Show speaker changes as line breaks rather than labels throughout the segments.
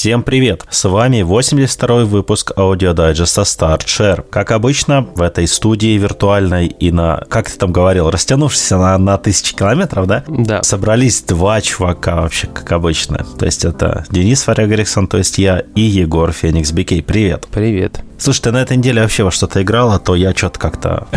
Всем привет! С вами 82-й выпуск аудиодайджеста Start Share. Как обычно, в этой студии виртуальной и на, как ты там говорил, растянувшейся на, на тысячи километров, да?
Да.
Собрались два чувака вообще, как обычно. То есть это Денис Варягриксон, то есть я, и Егор Феникс Бикей. Привет!
Привет!
Слушай, ты на этой неделе вообще во что-то играл, а то я что-то как-то...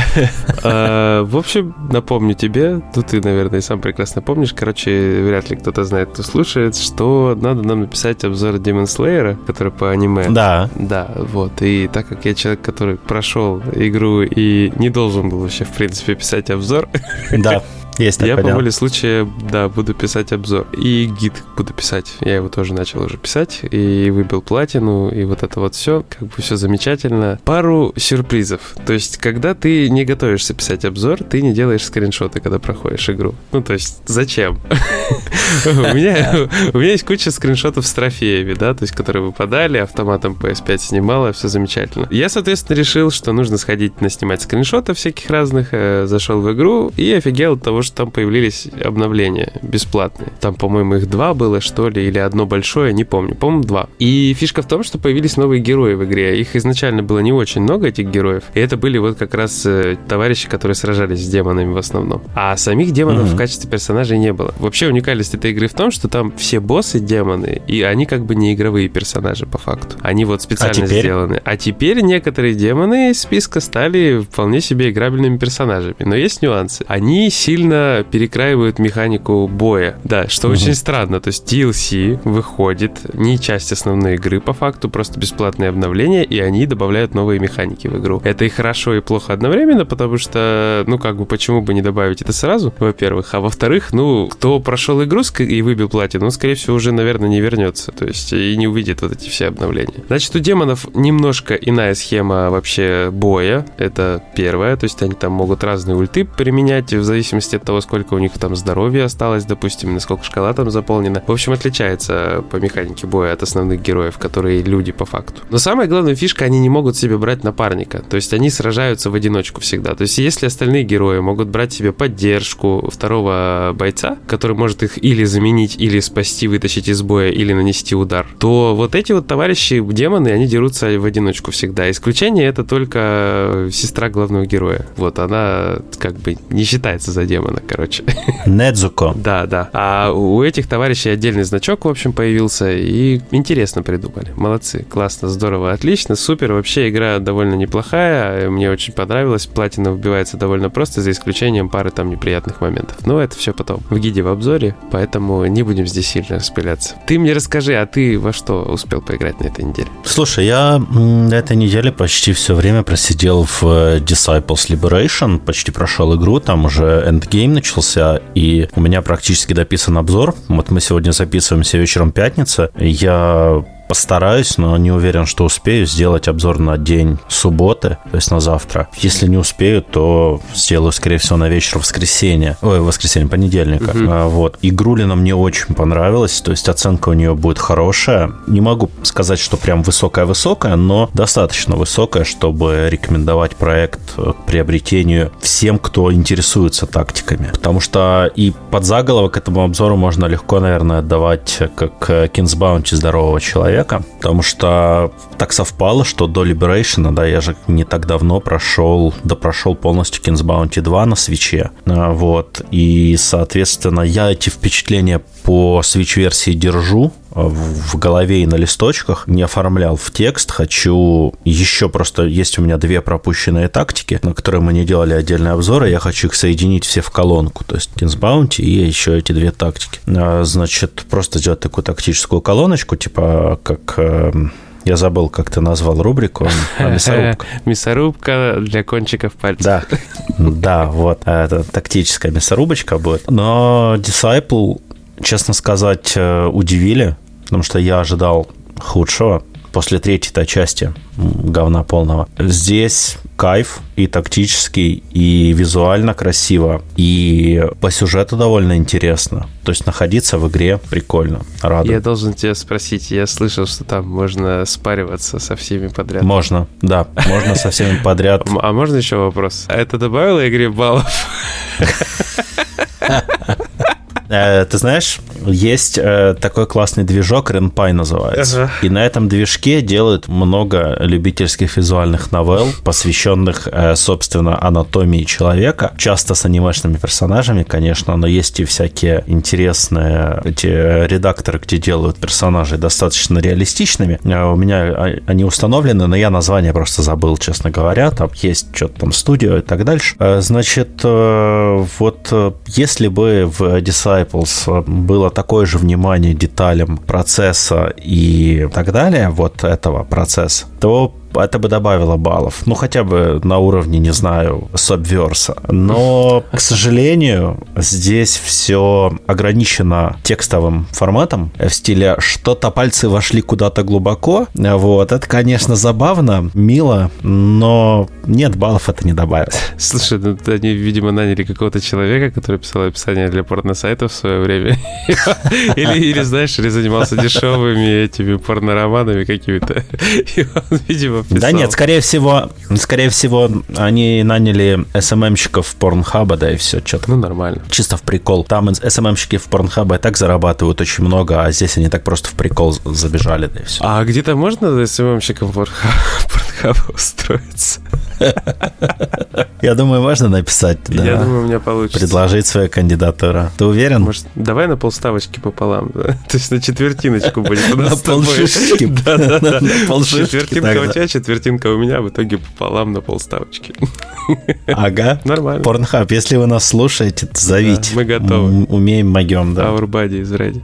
А, в общем, напомню тебе, тут ты, наверное, сам прекрасно помнишь, короче, вряд ли кто-то знает, кто слушает, что надо нам написать обзор Demon Slayer, который по аниме.
Да.
Да, вот. И так как я человек, который прошел игру и не должен был вообще, в принципе, писать обзор,
Да. Есть
я
такое
по
дело.
воле случая, да, буду писать обзор. И гид буду писать. Я его тоже начал уже писать. И выбил платину, и вот это вот все. Как бы все замечательно. Пару сюрпризов. То есть, когда ты не готовишься писать обзор, ты не делаешь скриншоты, когда проходишь игру. Ну, то есть, зачем? У меня есть куча скриншотов с трофеями, да, то есть, которые выпадали, автоматом PS5 снимала, все замечательно. Я, соответственно, решил, что нужно сходить наснимать скриншотов всяких разных, э, зашел в игру и офигел от того, что там появились обновления бесплатные. Там, по-моему, их два было, что ли, или одно большое, не помню. По-моему, два. И фишка в том, что появились новые герои в игре. Их изначально было не очень много, этих героев. И это были вот как раз э, товарищи, которые сражались с демонами в основном. А самих демонов
Мгм.
в качестве персонажей не было. Вообще уникальность этой игры в том, что там все боссы демоны, и они как бы не игровые персонажи по факту. Они вот специально
теперь?
сделаны. А теперь некоторые демоны из списка стали вполне себе играбельными персонажами. Но есть нюансы. Они сильно перекраивают механику боя. Да, что
Мгм.
очень странно. То есть DLC выходит, не часть основной игры по факту, просто бесплатное обновление, и они добавляют новые механики в игру. Это и хорошо, и плохо одновременно, потому что, ну, как бы, почему бы не добавить это сразу, во-первых. А во-вторых, ну, кто прошел игру и выбил платину, он, скорее всего, уже, наверное, не вернется. То есть, и не увидит вот эти все обновления. Значит, у демонов немножко иная схема вообще боя. Это первое. То есть, они там могут разные ульты применять в зависимости от того, сколько у них там здоровья осталось, допустим, насколько шкала там заполнена. В общем, отличается по механике боя от основных героев, которые люди по факту. Но самая главная фишка, они не могут себе брать напарника. То есть они сражаются в одиночку всегда. То есть если остальные герои могут брать себе поддержку второго бойца, который может их или заменить, или спасти, вытащить из боя, или нанести удар, то вот эти вот товарищи демоны, они дерутся в одиночку всегда. Исключение это только сестра главного героя. Вот она как бы не считается за демона, короче.
Недзуко.
Да, да. А у этих товарищей отдельный значок, в общем, появился, и интересно придумали. Молодцы, классно, здорово, отлично, супер. Вообще игра довольно неплохая, мне очень понравилась. Платина вбивается довольно просто, за исключением пары там неприятных моментов. Но это все потом в гиде в обзоре, поэтому не будем здесь сильно распыляться. Ты мне расскажи, а ты во что успел поиграть на этой неделе?
Слушай, я на этой неделе почти все время просидел в э, Disciples Liberation, почти прошел игру, там уже эндгейм начался, и у меня практически дописан обзор. Вот мы сегодня записываемся вечером пятницы. Я постараюсь, но не уверен, что успею сделать обзор на день субботы, то есть на завтра. Если не успею, то сделаю, скорее всего, на вечер воскресенья. Ой, воскресенье, понедельника.
Мгм.
А, вот. Игрулина мне очень понравилась, то есть оценка у нее будет хорошая. Не могу сказать, что прям высокая-высокая, но достаточно высокая, чтобы рекомендовать проект э, к приобретению всем, кто интересуется тактиками. Потому что и под заголовок этому обзору можно легко, наверное, отдавать как э, Kings Bounty здорового человека, потому что так совпало, что до Liberation, да, я же не так давно прошел, допрошел полностью Kings Bounty 2 на свече, А, вот, и, соответственно, я эти впечатления по свич-версии держу а, в голове и на листочках, не оформлял в текст, хочу еще просто, есть у меня две пропущенные тактики, на которые мы не делали отдельные обзоры, я хочу их соединить все в колонку, то есть Kings Bounty и еще эти две тактики. А, Значит, просто сделать такую тактическую колоночку, типа как... эм, Я забыл, как ты назвал рубрику. а, Мясорубка.
Мясорубка для кончиков пальцев.
Да, да, вот. Это тактическая мясорубочка будет. Но Disciple, честно сказать, э, удивили, потому что я ожидал худшего после третьей-то части говна полного. Здесь кайф и тактический, и визуально красиво, и по сюжету довольно интересно. То есть находиться в игре прикольно, радует.
Я должен тебя спросить, я слышал, что там можно спариваться со всеми подряд.
Можно, да, можно со всеми подряд.
А можно еще вопрос? А Это добавило игре баллов?
Э, ты знаешь, есть э, такой классный движок, RenPy называется. И на этом движке делают много любительских визуальных новелл, посвященных, э, собственно, анатомии человека. Часто с анимешными персонажами, конечно, но есть и всякие интересные эти редакторы, где делают персонажей достаточно реалистичными. У меня а, они установлены, но я название просто забыл, честно говоря. Там есть что-то там студио и так дальше. Значит, вот если бы в Disciples было такое же внимание деталям процесса и так далее, вот этого процесса, то это бы добавило баллов. Ну, хотя бы на уровне, не знаю, Subverse. Но, к сожалению, здесь все ограничено текстовым форматом в стиле «что-то пальцы вошли куда-то глубоко». Вот, это, конечно, забавно, мило, но нет, баллов это не добавит.
Слушай, ну они, видимо, наняли какого-то человека, который писал описание для порно-сайтов в свое время. Или, или, знаешь, или занимался дешевыми этими порно-романами какими-то. И он, видимо,
написал. Да нет, скорее всего, скорее всего, они наняли СММщиков Порнхаба, да, и все, что-то.
Ну, нормально.
Чисто в прикол. Там СММщики в Порнхаба и так зарабатывают очень много, а здесь они так просто в прикол забежали, да и все.
А где-то можно СММщиком Порнхаба устроиться?
Я думаю, можно написать, да.
Я думаю, у меня получится.
Предложить свою кандидатуру. Ты уверен?
Может, давай на полставочки пополам, да? То есть на четвертиночку будет
На полшишки.
Да, да, да. Четвертинка у тебя, четвертинка у меня, в итоге пополам на полставочки.
Ага.
Нормально.
Порнхаб, если вы нас слушаете, зовите.
мы готовы.
Умеем, могем, да.
Our body is ready.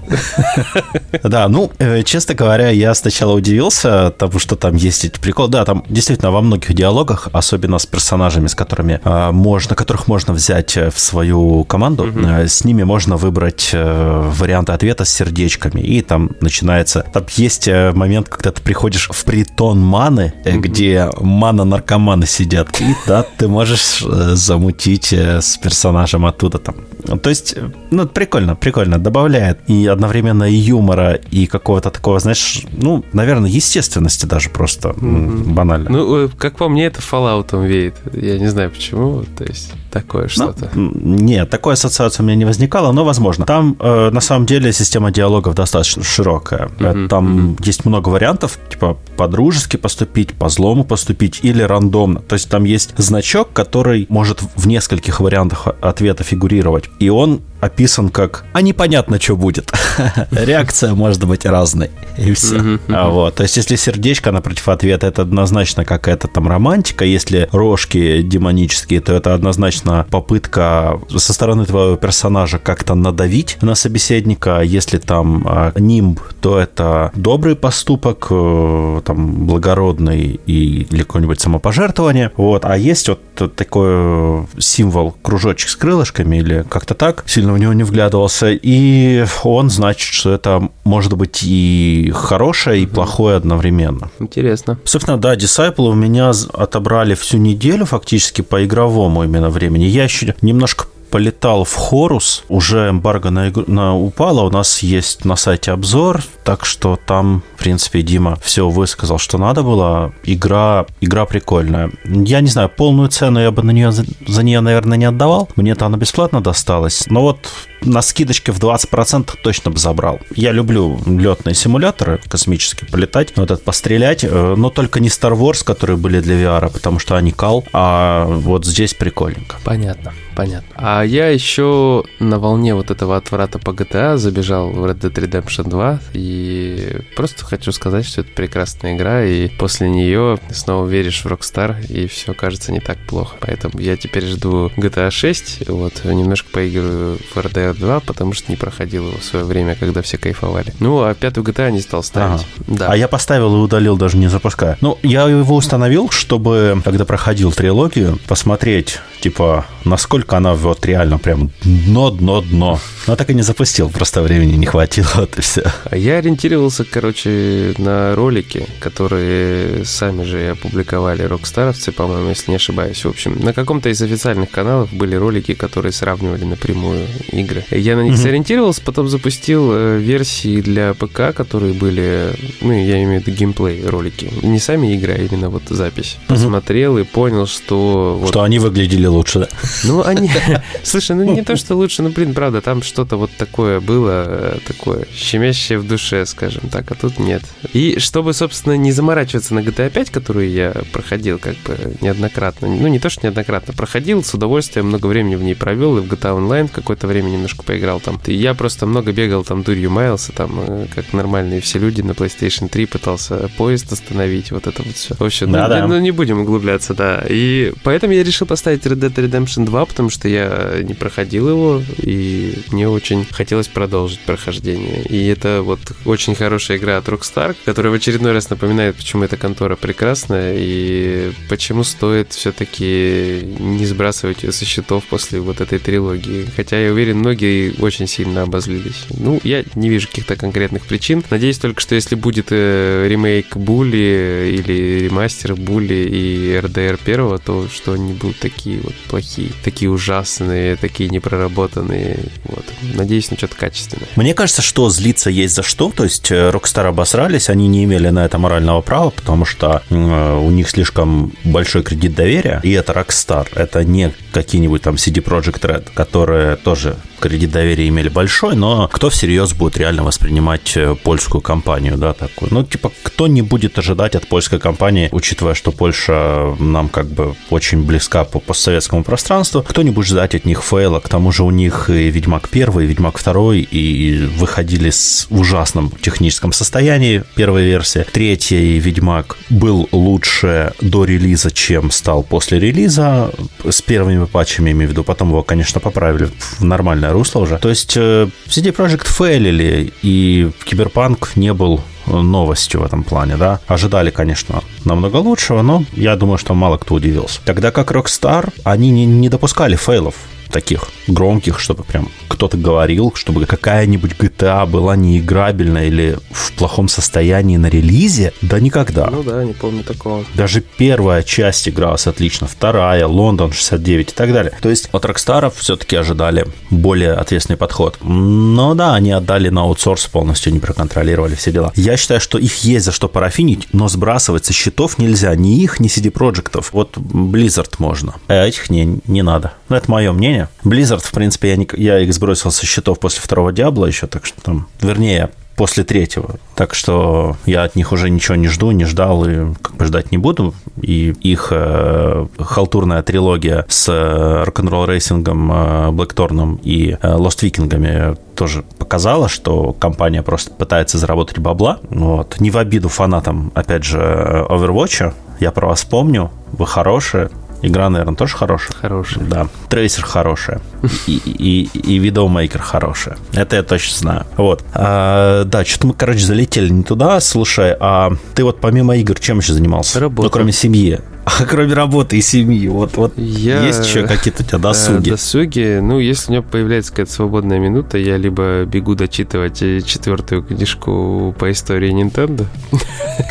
Да, ну, э, честно говоря, я сначала удивился, тому, что там есть эти приколы. Да, там действительно во многих диалогах, особенно с персонажами, с которыми а, можно, которых можно взять э, в свою команду, угу. с ними можно выбрать варианты ответа с сердечками, и там начинается... Там есть момент, когда ты приходишь в притон маны, угу. где мана-наркоманы сидят, и да, ты можешь замутить с персонажем оттуда там. То есть, ну, прикольно, прикольно, добавляет и одновременно и юмора, и какого-то такого, знаешь, ну, наверное, естественности даже просто mm-hmm. банально.
Ну, как по мне, это Fallout веет. Я не знаю почему, то есть такое ну, что-то.
Ну, нет, такой ассоциации у меня не возникало, но возможно. Там, э, на самом деле, система диалогов достаточно широкая. Mm-hmm. Там mm-hmm. есть много вариантов, типа по-дружески поступить, по-злому поступить или рандомно. То есть там есть значок, который может в нескольких вариантах ответа фигурировать. И он описан как «а непонятно, что будет». Реакция может быть разной. И все. А вот. То есть, если сердечко напротив ответа, это однозначно какая-то там романтика. Если рожки демонические, то это однозначно попытка со стороны твоего персонажа как-то надавить на собеседника. Если там а, нимб, то это добрый поступок, э, там, благородный и, или какое-нибудь самопожертвование. Вот. А есть вот такой символ кружочек с крылышками или как-то так, сильно в него не вглядывался, и он значит, что это может быть и хорошее, и плохое одновременно.
Интересно.
Собственно, да, Disciple у меня отобрали всю неделю фактически по игровому именно времени. Я еще немножко полетал в Хорус, уже эмбарго на, игру, на упало, у нас есть на сайте обзор, так что там, в принципе, Дима все высказал, что надо было. Игра, игра прикольная. Я не знаю, полную цену я бы на нее, за нее, наверное, не отдавал. Мне-то она бесплатно досталась. Но вот на скидочке в 20% точно бы забрал. Я люблю летные симуляторы космические, полетать, вот это пострелять, э, но только не Star Wars, которые были для VR, потому что они кал, а вот здесь прикольненько.
Понятно понятно. А я еще на волне вот этого отврата по GTA забежал в Red Dead Redemption 2 и просто хочу сказать, что это прекрасная игра, и после нее снова веришь в Rockstar, и все кажется не так плохо. Поэтому я теперь жду GTA 6, вот, немножко поиграю в RDR 2, потому что не проходил его в свое время, когда все кайфовали. Ну, а пятую GTA не стал ставить.
Ага. Да. А я поставил и удалил, даже не запуская. Ну, я его установил, чтобы, когда проходил трилогию, посмотреть, типа, насколько она вот реально прям дно, дно, дно. Но так и не запустил, просто времени не хватило, вот и все.
А я ориентировался, короче, на ролики, которые сами же опубликовали рокстаровцы, по-моему, если не ошибаюсь. В общем, на каком-то из официальных каналов были ролики, которые сравнивали напрямую игры. Игры. Я на них mm-hmm. сориентировался, потом запустил э, версии для ПК, которые были, ну, я имею в виду геймплей ролики. Не сами игры, а именно вот запись. Mm-hmm. Посмотрел и понял, что...
Что они выглядели лучше, да?
Ну, они... Слушай, ну не то, что лучше, ну, блин, правда, там что-то вот такое было, э, такое щемящее в душе, скажем так, а тут нет. И чтобы, собственно, не заморачиваться на GTA 5, которую я проходил как бы неоднократно, ну, не то, что неоднократно, проходил, с удовольствием много времени в ней провел, и в GTA Online какое-то время немножко поиграл там. Я просто много бегал там дурью маялся, там, э, как нормальные все люди на PlayStation 3 пытался поезд остановить, вот это вот все. В общем, да, ну, да. ну, не будем углубляться, да. И поэтому я решил поставить Red Dead Redemption 2, потому что я не проходил его, и мне очень хотелось продолжить прохождение. И это вот очень хорошая игра от Rockstar, которая в очередной раз напоминает, почему эта контора прекрасная, и почему стоит все-таки не сбрасывать ее со счетов после вот этой трилогии. Хотя я уверен, многие очень сильно обозлились. Ну, я не вижу каких-то конкретных причин. Надеюсь только, что если будет э, ремейк Були или ремастер Були и РДР первого, то что они будут такие вот плохие, такие ужасные, такие непроработанные. Вот. Надеюсь на что-то качественное.
Мне кажется, что злиться есть за что. То есть э, Rockstar обосрались, они не имели на это морального права, потому что э, у них слишком большой кредит доверия. И это Rockstar. Это не какие-нибудь там CD Projekt Red, которые тоже кредит доверия имели большой, но кто всерьез будет реально воспринимать э, польскую компанию, да, такую? Ну, типа, кто не будет ожидать от польской компании, учитывая, что Польша нам как бы очень близка по постсоветскому пространству, кто не будет ждать от них фейла, к тому же у них и Ведьмак 1, и Ведьмак 2, и выходили с ужасном техническом состоянии первой версии. Третий Ведьмак был лучше до релиза, чем стал после релиза, с первыми патчами, имею в виду, потом его, конечно, поправили в нормальное нормальное русло уже. То есть э, CD Projekt фейлили, и Киберпанк не был новостью в этом плане, да. Ожидали, конечно, намного лучшего, но я думаю, что мало кто удивился. Тогда как Rockstar, они не, не допускали фейлов таких громких, чтобы прям кто-то говорил, чтобы какая-нибудь GTA была неиграбельна или в плохом состоянии на релизе, да никогда.
Ну да, не помню такого.
Даже первая часть игралась отлично, вторая, Лондон 69 и так далее. То есть от Rockstar все-таки ожидали более ответственный подход. Но да, они отдали на аутсорс полностью, не проконтролировали все дела. Я считаю, что их есть за что парафинить, но сбрасывать со счетов нельзя. Ни их, ни CD Проектов. Вот Blizzard можно, а этих не, не надо. Но это мое мнение. Blizzard, в принципе, я, не, я их сбросил со счетов после второго Диабла еще, так что там, вернее, после третьего. Так что я от них уже ничего не жду, не ждал и как бы ждать не буду. И их э, халтурная трилогия с э, Rock n' Roll Racing ом, э, Blackthorne ом и э, Lost Viking ами тоже показала, что компания просто пытается заработать бабла. Вот. Не в обиду фанатам, опять же, Overwatch. Я про вас помню, вы хорошие, Игра, наверное, тоже хорошая.
Хорошая.
Да. Tracer хорошая. И, и, и Widowmaker хорошая. Это я точно знаю. Вот. А, да, что-то мы, короче, залетели не туда. Слушай, а ты вот помимо игр чем еще занимался?
Работа.
Ну, кроме семьи. А кроме работы и семьи, вот, вот я... есть еще какие-то у тебя досуги?
Э, досуги, ну, если у меня появляется какая-то свободная минута, я либо бегу дочитывать э, четвертую книжку по истории Nintendo,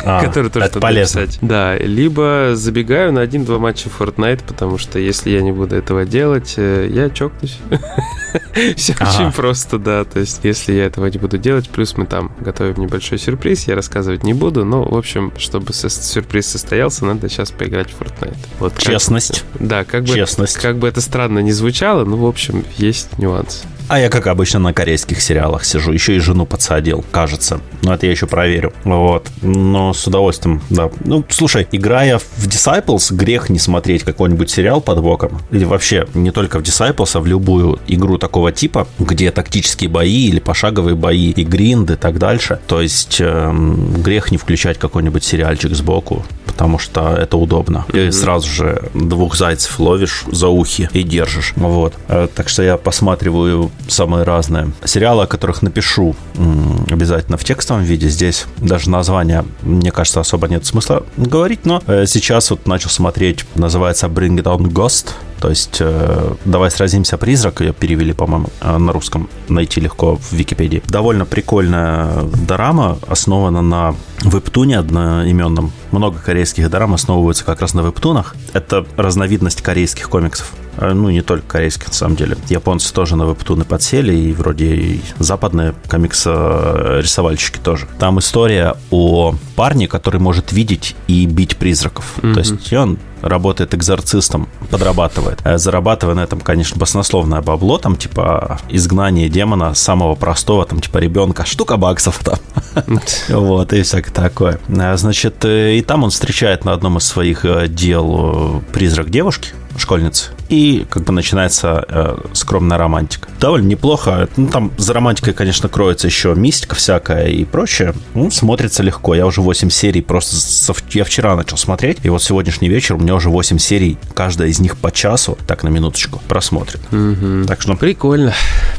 а, которую тоже надо писать. Да, либо забегаю на один-два матча Fortnite, потому что если я не буду этого делать, э, я чокнусь. Все очень просто, да. То есть, если я этого не буду делать, плюс мы там готовим небольшой сюрприз, я рассказывать не буду, но, в общем, чтобы сюрприз состоялся, надо сейчас поиграть в Fortnite.
Вот Честность.
Как, да, как бы,
Честность.
как бы это странно не звучало, но, в общем, есть нюансы.
А я, как обычно, на корейских сериалах сижу. Еще и жену подсадил, кажется. Но это я еще проверю. Вот. Но с удовольствием, да. Ну, слушай, играя в Disciples, грех не смотреть какой-нибудь сериал под боком. Или вообще не только в Disciples, а в любую игру такого типа, где тактические бои или пошаговые бои, и гринды и так дальше. То есть эм, грех не включать какой-нибудь сериальчик сбоку, потому что это удобно. И сразу же двух зайцев ловишь за ухи и держишь. Вот. Э, так что я посматриваю самые разные. Сериалы, о которых напишу обязательно в текстовом виде. Здесь даже название, мне кажется, особо нет смысла говорить, но э, сейчас вот начал смотреть, называется Bring It On Ghost. То есть э, «Давай сразимся, призрак», ее перевели, по-моему, э, на русском, найти легко в Википедии. Довольно прикольная дорама, основана на вебтуне одноименном. Много корейских дорам основываются как раз на вебтунах. Это разновидность корейских комиксов. Э, ну, не только корейских, на самом деле. Японцы тоже на вебтуны подсели, и вроде и западные комикс-рисовальщики тоже. Там история о парне, который может видеть и бить призраков. Mm-hmm. То есть он работает экзорцистом, подрабатывает. Э, зарабатывая на этом, конечно, баснословное бабло, там, типа, изгнание демона самого простого, там, типа, ребенка, штука баксов там. Вот, и всякое такое. Э, значит, э, и там он встречает на одном из своих дел призрак девушки, школьницы. И как бы начинается э, скромная романтика. Довольно неплохо. Ну, там за романтикой, конечно, кроется еще мистика всякая и прочее. Ну, смотрится легко. Я уже 8 серий просто... Я вчера начал смотреть, и вот сегодняшний вечер у меня уже 8 серий. Каждая из них по часу, так, на минуточку, просмотрит.
Угу. Так что... Прикольно,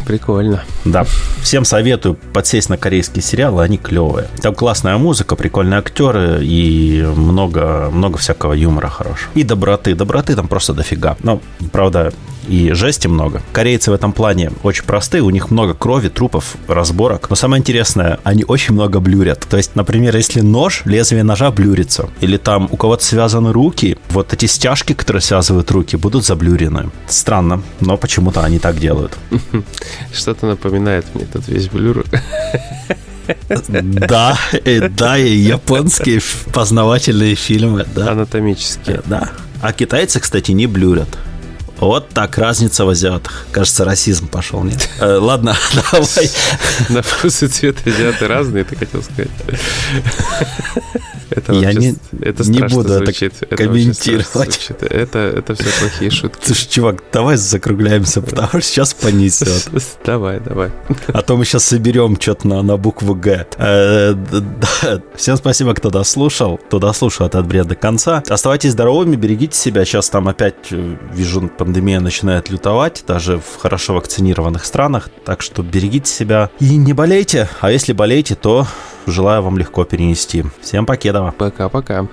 прикольно.
Да. Всем советую подсесть на корейские сериалы, они клевые. Там классная музыка, прикольные актеры и много, много всякого юмора хорошего. И доброты. Доброты там просто дофига. Но, правда, и жести много. Корейцы в этом плане очень простые, у них много крови, трупов, разборок. Но самое интересное, они очень много блюрят. То есть, например, если нож, лезвие ножа блюрится, или там у кого-то связаны руки, вот эти стяжки, которые связывают руки, будут заблюрены. Странно, но почему-то они так делают.
Что-то напоминает мне этот весь блюр.
Да, да, и японские познавательные фильмы, да.
Анатомические.
Да. А китайцы, кстати, не блюрят. Вот так разница в азиатах. Кажется, расизм пошел, нет? Э, ладно, давай.
На вкус и цвет азиаты разные, ты хотел сказать.
Это Я не, это не буду звучит. это комментировать.
Это, это, это все плохие шутки.
Слушай, чувак, давай закругляемся, потому что сейчас понесет.
Давай, давай.
А то мы сейчас соберем что-то на, на букву Г. Э, Всем спасибо, кто дослушал. Кто дослушал этот бред до конца. Оставайтесь здоровыми, берегите себя. Сейчас там опять, э, вижу, пандемия начинает лютовать, даже в хорошо вакцинированных странах. Так что берегите себя и не болейте. А если болеете, то желаю вам легко перенести. Всем покедова.
Пока-пока.